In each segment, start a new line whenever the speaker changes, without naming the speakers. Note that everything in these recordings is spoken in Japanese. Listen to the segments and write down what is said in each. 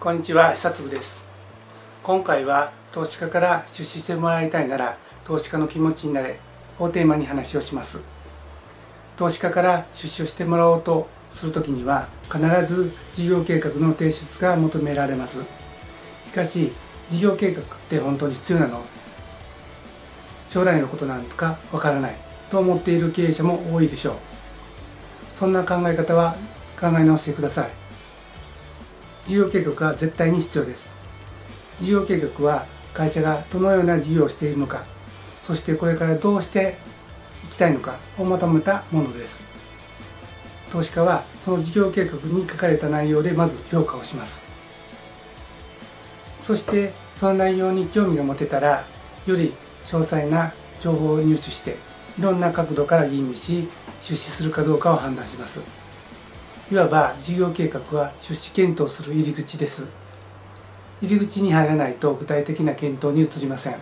こんにちは久嗣です。今回は投資家から出資してもらいたいなら投資家の気持ちになれをテーマに話をします。投資家から出資をしてもらおうとするときには必ず事業計画の提出が求められます。しかし事業計画って本当に必要なの？将来のことなんとかわからないと思っている経営者も多いでしょう。そんな考え方は考え直してください。事業計画は絶対に必要です。事業計画は会社がどのような事業をしているのかそしてこれからどうしていきたいのかをまとめたものです。投資家はその事業計画に書かれた内容でまず評価をします。そしてその内容に興味が持てたらより詳細な情報を入手していろんな角度から吟味し出資するかどうかを判断します。いわば事業計画は出資検討する入り口です。入り口に入らないと具体的な検討に移りません。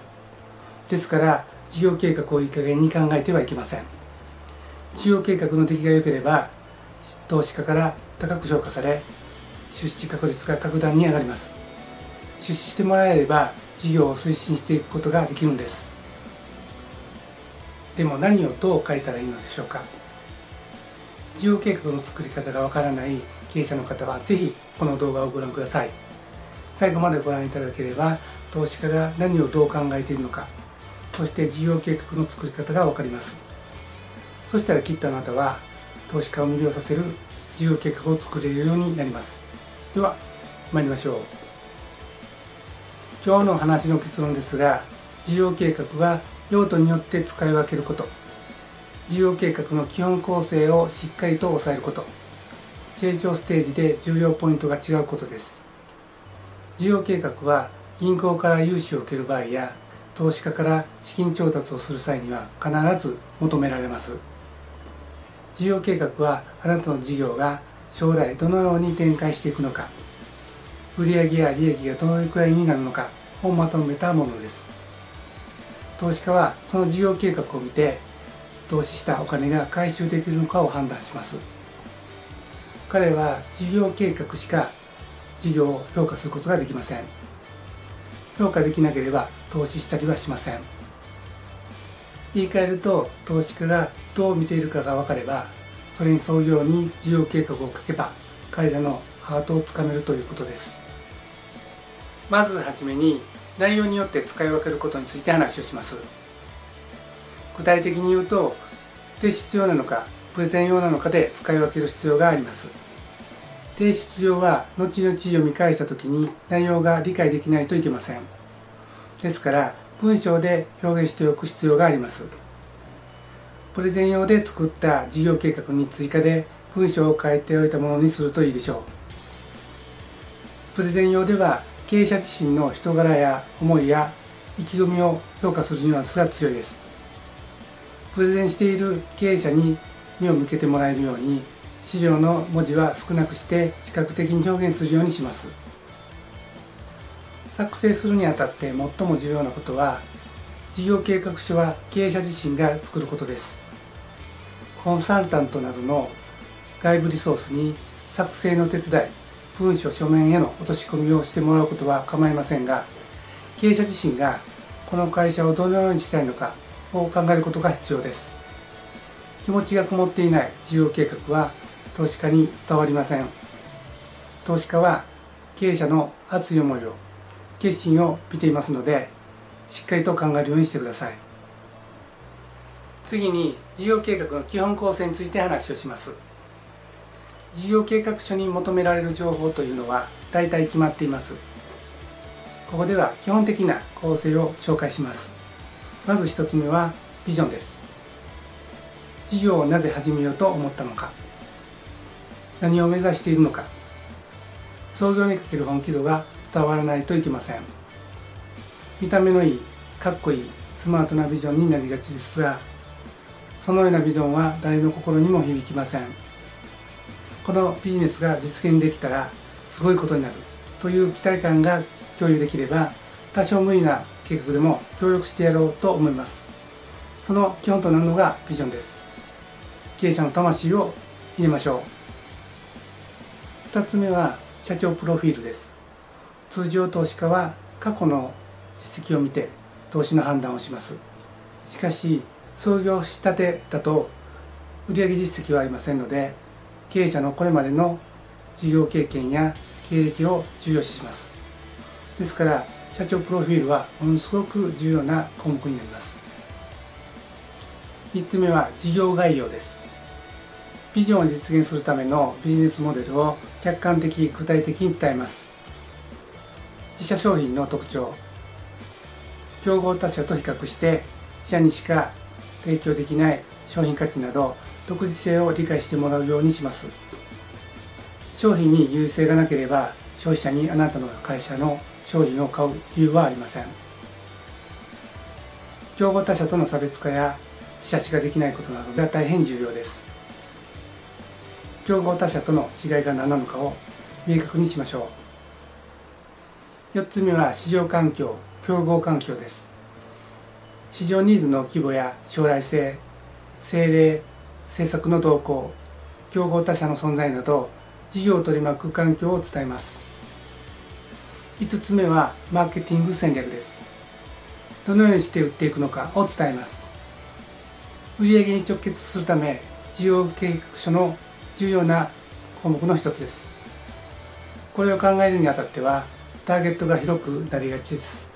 ですから事業計画をいい加減に考えてはいけません。事業計画の出来が良ければ投資家から高く評価され出資確率が格段に上がります。出資してもらえれば事業を推進していくことができるんです。でも何をどう書いたらいいのでしょうか。事業計画の作り方がわからない経営者の方はぜひこの動画をご覧ください。最後までご覧いただければ投資家が何をどう考えているのかそして事業計画の作り方がわかります。そしたらきっとあなたは投資家を魅了させる事業計画を作れるようになります。では参りましょう。今日の話の結論ですが事業計画は用途によって使い分けること。事業計画の基本構成をしっかりと押さえること。成長ステージで重要ポイントが違うことです。事業計画は銀行から融資を受ける場合や投資家から資金調達をする際には必ず求められます。事業計画はあなたの事業が将来どのように展開していくのか。売上や利益がどのくらいになるのかをまとめたものです。投資家はその事業計画を見て投資したお金が回収できるのかを判断します。彼は事業計画しか事業を評価することができません。評価できなければ投資したりはしません。言い換えると投資家がどう見ているかが分かればそれに沿うように事業計画を書けば彼らのハートをつかめるということです。まずはじめに内容によって使い分けることについて話をします。具体的に言うと提出用なのかプレゼン用なのかで使い分ける必要があります。提出用は後々読み返した時に内容が理解できないといけません。ですから文章で表現しておく必要があります。プレゼン用で作った事業計画に追加で文章を書いておいたものにするといいでしょう。プレゼン用では経営者自身の人柄や思いや意気込みを評価するニュアンスが強いです。プレゼンしている経営者に目を向けてもらえるように資料の文字は少なくして視覚的に表現するようにします。作成するにあたって最も重要なことは事業計画書は経営者自身が作ることです。コンサルタントなどの外部リソースに作成の手伝い文書書面への落とし込みをしてもらうことは構いませんが経営者自身がこの会社をどのようにしたいのかを考えることが必要です。気持ちがこもっていない事業計画は投資家に伝わりません。投資家は経営者の熱い思いを決心を見ていますのでしっかりと考えるようにしてください。次に事業計画の基本構成について話をします。事業計画書に求められる情報というのは大体決まっています。ここでは基本的な構成を紹介します。まず1つ目はビジョンです。事業をなぜ始めようと思ったのか。何を目指しているのか。創業にかける本気度が伝わらないといけません。見た目のいいかっこいいスマートなビジョンになりがちですがそのようなビジョンは誰の心にも響きません。このビジネスが実現できたらすごいことになるという期待感が共有できれば多少無理な計画でも協力してやろうと思います。その基本となるのがビジョンです。経営者の魂を入れましょう。2つ目は社長プロフィールです。通常投資家は過去の実績を見て投資の判断をします。しかし創業したてだと売上実績はありませんので経営者のこれまでの事業経験や経歴を重要視します。ですから社長プロフィールはものすごく重要な項目になります。3つ目は事業概要です。ビジョンを実現するためのビジネスモデルを客観的具体的に伝えます。自社商品の特徴。競合他社と比較して自社にしか提供できない商品価値など独自性を理解してもらうようにします。商品に優位性がなければ消費者にあなたの会社の商品を買う理由はありません。競合他社との差別化や自社しかできないことなどが大変重要です。競合他社との違いが何なのかを明確にしましょう。4つ目は市場環境競合環境です。市場ニーズの規模や将来性政令政策の動向競合他社の存在など事業を取り巻く環境を伝えます。5つ目はマーケティング戦略です。どのようにして売っていくのかを伝えます。売上に直結するため事業計画書の重要な項目の一つです。これを考えるにあたってはターゲットが広くなりがちです。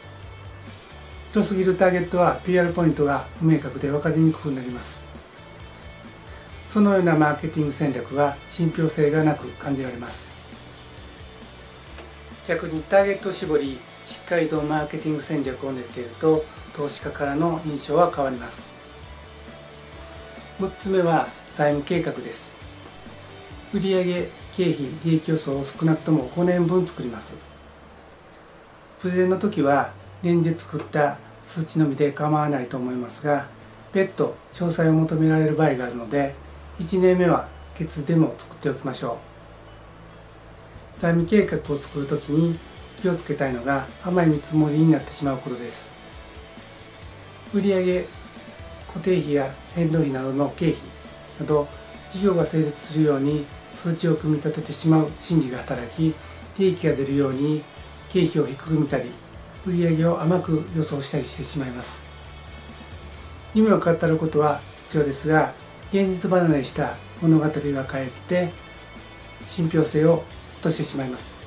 広すぎるターゲットは PR ポイントが不明確で分かりにくくなります。そのようなマーケティング戦略は信憑性がなく感じられます。逆にターゲットを絞りしっかりとマーケティング戦略を練っていると投資家からの印象は変わります。6つ目は財務計画です。売上経費利益予想を少なくとも5年分作ります。プレゼンの時は年で作った数値のみで構わないと思いますが別途詳細を求められる場合があるので1年目は月でも作っておきましょう。財務計画を作る時に気をつけたいのが甘い見積もりになってしまうことです売上固定費や変動費などの経費など事業が成立するように数値を組み立ててしまう心理が働き利益が出るように経費を低く見たり売上を甘く予想したりしてしまいます夢を語ることは必要ですが現実離れした物語がかえって信憑性をとしてしまいます。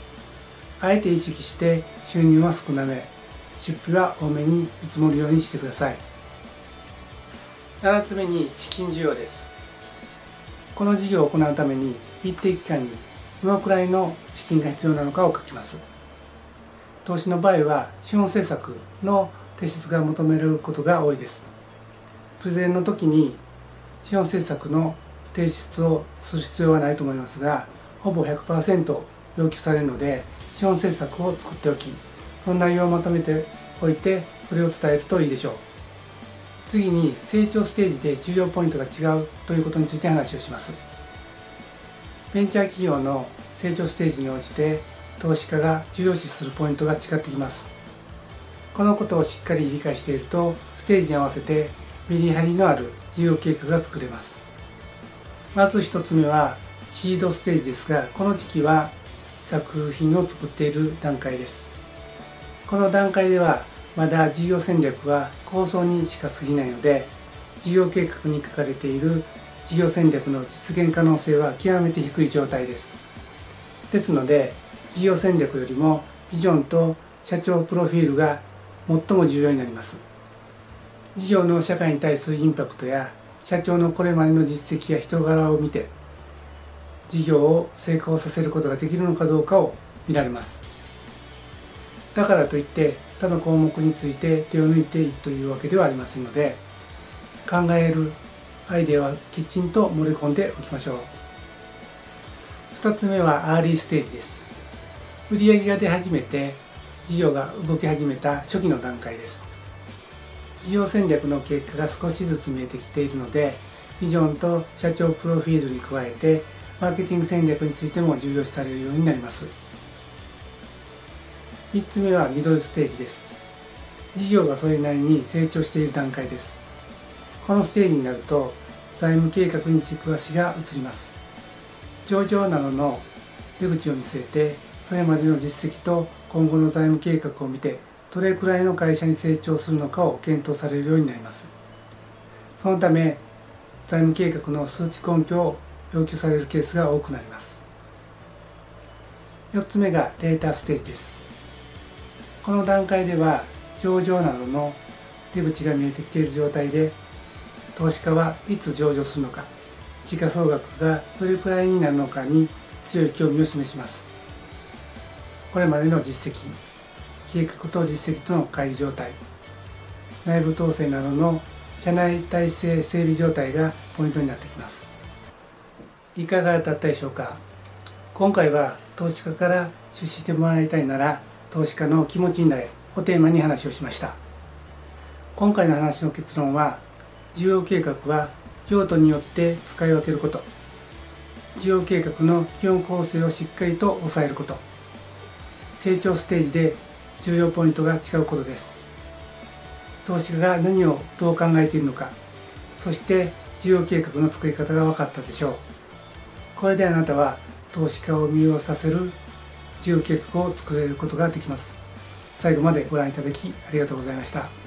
あえて意識して収入は少なめ。出費は多めに見積もるようにしてください。7つ目に資金需要です。この事業を行うために一定期間にどのくらいの資金が必要なのかを書きます。投資の場合は資本政策の提出が求められることが多いです。プレゼンの時に資本政策の提出をする必要はないと思いますがほぼ100%要求されるので資本政策を作っておきその内容をまとめておいてそれを伝えるといいでしょう。次に成長ステージで重要ポイントが違うということについて話をします。ベンチャー企業の成長ステージに応じて投資家が重要視するポイントが違ってきます。このことをしっかり理解しているとステージに合わせてメリハリのある事業計画が作れます。まず1つ目はシードステージですがこの時期は作品を作っている段階です。この段階ではまだ事業戦略は構想にしか過ぎないので事業計画に書かれている事業戦略の実現可能性は極めて低い状態です。ですので事業戦略よりもビジョンと社長プロフィールが最も重要になります。事業の社会に対するインパクトや社長のこれまでの実績や人柄を見て事業を成功させることができるのかどうかを見られます。だからといって他の項目について手を抜いていいというわけではありませんので考えるアイデアはきちんと盛り込んでおきましょう。2つ目はアーリーステージです。売上が出始めて事業が動き始めた初期の段階です。事業戦略の結果が少しずつ見えてきているのでビジョンと社長プロフィールに加えてマーケティング戦略についても重要視されるようになります。3つ目はミドルステージです。事業がそれなりに成長している段階です。このステージになると財務計画に軸足が移ります。上場などの出口を見据えてそれまでの実績と今後の財務計画を見てどれくらいの会社に成長するのかを検討されるようになります。そのため財務計画の数値根拠を要求されるケースが多くなります。4つ目がレータステージです。この段階では上場などの出口が見えてきている状態で投資家はいつ上場するのか時価総額がどれくらいになるのかに強い興味を示します。これまでの実績計画と実績との乖離状態内部統制などの社内体制整備状態がポイントになってきます。いかがだったでしょうか？今回は投資家から出資してもらいたいなら投資家の気持ちになれをテーマに話をしました。今回の話の結論は需要計画は用途によって使い分けること。需要計画の基本構成をしっかりと抑えること。成長ステージで重要ポイントが違うことです。投資家が何をどう考えているのか。そして事業計画の作り方が分かったでしょう。これであなたは投資家を魅了させる事業計画を作れることができます。最後までご覧いただきありがとうございました。